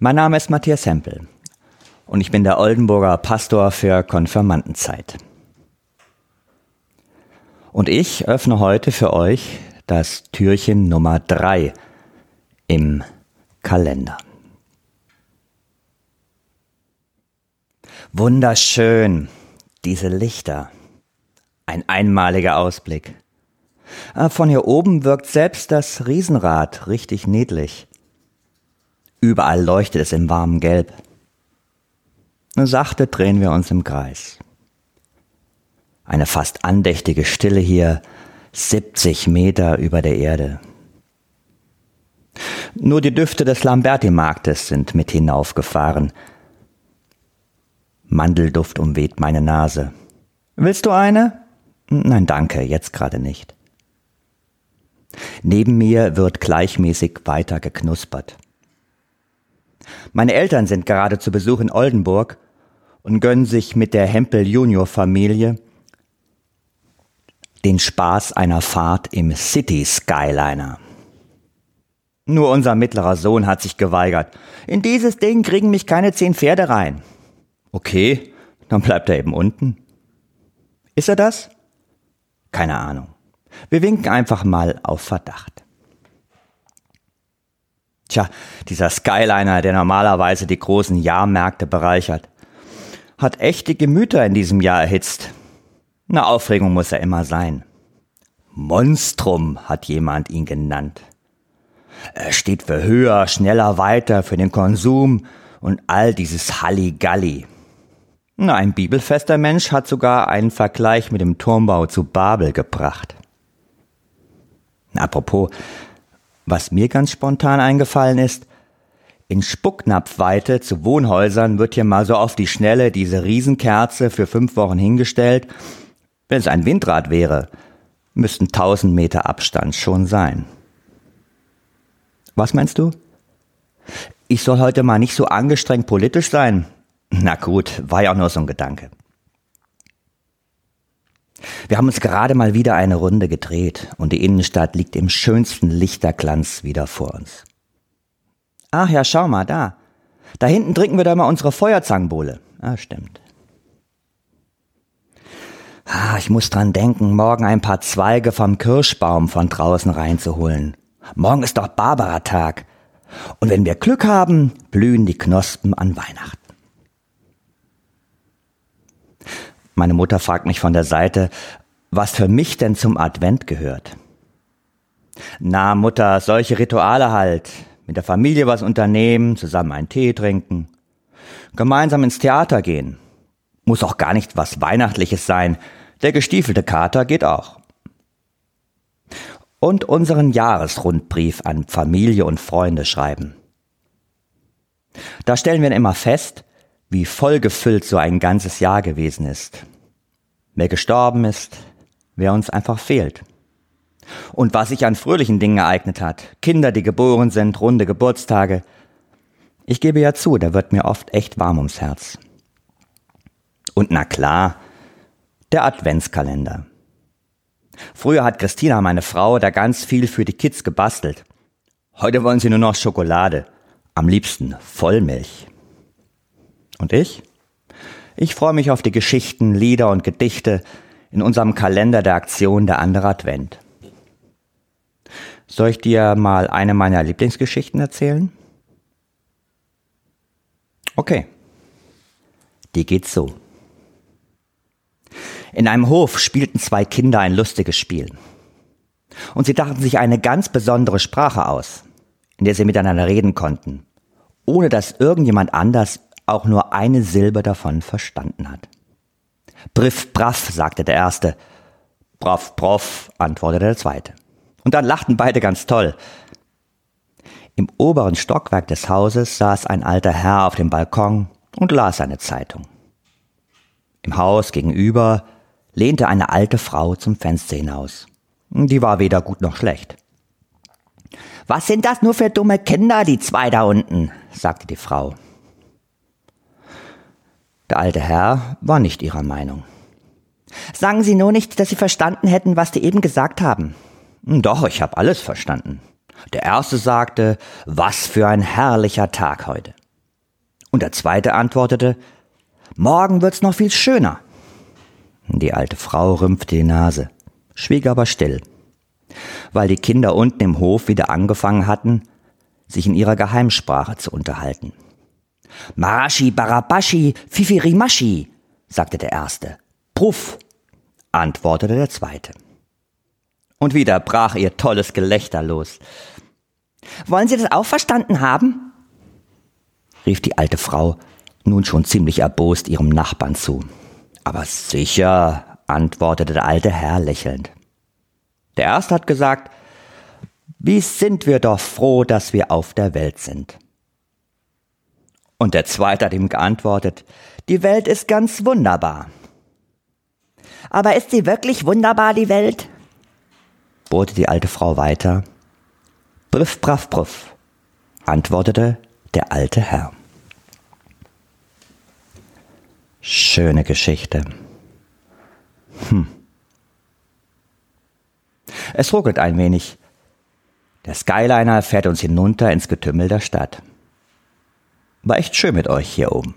Mein Name ist Matthias Hempel und ich bin der Oldenburger Pastor für Konfirmandenzeit. Und ich öffne heute für euch das Türchen Nummer drei im Kalender. Wunderschön, diese Lichter. Ein einmaliger Ausblick. Ah, von hier oben wirkt selbst das Riesenrad richtig niedlich. Überall leuchtet es im warmen Gelb. Sachte drehen wir uns im Kreis. Eine fast andächtige Stille hier, 70 Meter über der Erde. Nur die Düfte des Lamberti-Marktes sind mit hinaufgefahren. Mandelduft umweht meine Nase. Willst du eine? Nein, danke, jetzt gerade nicht. Neben mir wird gleichmäßig weiter geknuspert. Meine Eltern sind gerade zu Besuch in Oldenburg und gönnen sich mit der Hempel Junior Familie den Spaß einer Fahrt im City Skyliner. Nur unser mittlerer Sohn hat sich geweigert. In dieses Ding kriegen mich keine zehn Pferde rein. Okay, dann bleibt er eben unten. Ist er das? Keine Ahnung. Wir winken einfach mal auf Verdacht. Tja, dieser Skyliner, der normalerweise die großen Jahrmärkte bereichert, hat echte Gemüter in diesem Jahr erhitzt. Eine Aufregung muss er immer sein. Monstrum hat jemand ihn genannt. Er steht für höher, schneller, weiter, für den Konsum und all dieses Halligalli. Na, ein bibelfester Mensch hat sogar einen Vergleich mit dem Turmbau zu Babel gebracht. Apropos, was mir ganz spontan eingefallen ist, in Spucknapfweite zu Wohnhäusern wird hier mal so auf die Schnelle diese Riesenkerze für fünf Wochen hingestellt. Wenn es ein Windrad wäre, müssten tausend Meter Abstand schon sein. Was meinst du? Ich soll heute mal nicht so angestrengt politisch sein? Na gut, war ja auch nur so ein Gedanke. Wir haben uns gerade mal wieder eine Runde gedreht und die Innenstadt liegt im schönsten Lichterglanz wieder vor uns. Ach ja, schau mal, da. Da hinten trinken wir doch mal unsere Feuerzangenbowle. Ah, stimmt. Ah, ich muss dran denken, morgen ein paar Zweige vom Kirschbaum von draußen reinzuholen. Morgen ist doch Barbara-Tag. Und wenn wir Glück haben, blühen die Knospen an Weihnachten. Meine Mutter fragt mich von der Seite, was für mich denn zum Advent gehört. Na, Mutter, solche Rituale halt. Mit der Familie was unternehmen, zusammen einen Tee trinken, gemeinsam ins Theater gehen. Muss auch gar nicht was Weihnachtliches sein. Der gestiefelte Kater geht auch. Und unseren Jahresrundbrief an Familie und Freunde schreiben. Da stellen wir immer fest, wie vollgefüllt so ein ganzes Jahr gewesen ist. Wer gestorben ist, wer uns einfach fehlt. Und was sich an fröhlichen Dingen ereignet hat. Kinder, die geboren sind, runde Geburtstage. Ich gebe ja zu, da wird mir oft echt warm ums Herz. Und na klar, der Adventskalender. Früher hat Christina, meine Frau, da ganz viel für die Kids gebastelt. Heute wollen sie nur noch Schokolade. Am liebsten Vollmilch. Und ich? Ich freue mich auf die Geschichten, Lieder und Gedichte in unserem Kalender der Aktion der andere Advent. Soll ich dir mal eine meiner Lieblingsgeschichten erzählen? Okay. Die geht so. In einem Hof spielten zwei Kinder ein lustiges Spiel. Und sie dachten sich eine ganz besondere Sprache aus, in der sie miteinander reden konnten, ohne dass irgendjemand anders auch nur eine Silbe davon verstanden hat. Briff, braff, sagte der Erste. Braff, proff, antwortete der Zweite. Und dann lachten beide ganz toll. Im oberen Stockwerk des Hauses saß ein alter Herr auf dem Balkon und las eine Zeitung. Im Haus gegenüber lehnte eine alte Frau zum Fenster hinaus. Die war weder gut noch schlecht. Was sind das nur für dumme Kinder, die zwei da unten? sagte die Frau. Der alte Herr war nicht ihrer Meinung. Sagen Sie nur nicht, dass Sie verstanden hätten, was die eben gesagt haben. Doch, ich habe alles verstanden. Der erste sagte, was für ein herrlicher Tag heute. Und der zweite antwortete, Morgen wird's noch viel schöner. Die alte Frau rümpfte die Nase, schwieg aber still, weil die Kinder unten im Hof wieder angefangen hatten, sich in ihrer Geheimsprache zu unterhalten. Marashi, Barabashi, Fifirimashi, sagte der Erste. Puff, antwortete der Zweite. Und wieder brach ihr tolles Gelächter los. Wollen Sie das auch verstanden haben? rief die alte Frau, nun schon ziemlich erbost ihrem Nachbarn zu. Aber sicher, antwortete der alte Herr lächelnd. Der Erste hat gesagt, wie sind wir doch froh, dass wir auf der Welt sind. Und der Zweite hat ihm geantwortet, die Welt ist ganz wunderbar. Aber ist sie wirklich wunderbar, die Welt? bohrte die alte Frau weiter. Briff, braff, bruff, antwortete der alte Herr. Schöne Geschichte. Hm. Es ruckelt ein wenig. Der Skyliner fährt uns hinunter ins Getümmel der Stadt. War echt schön mit euch hier oben.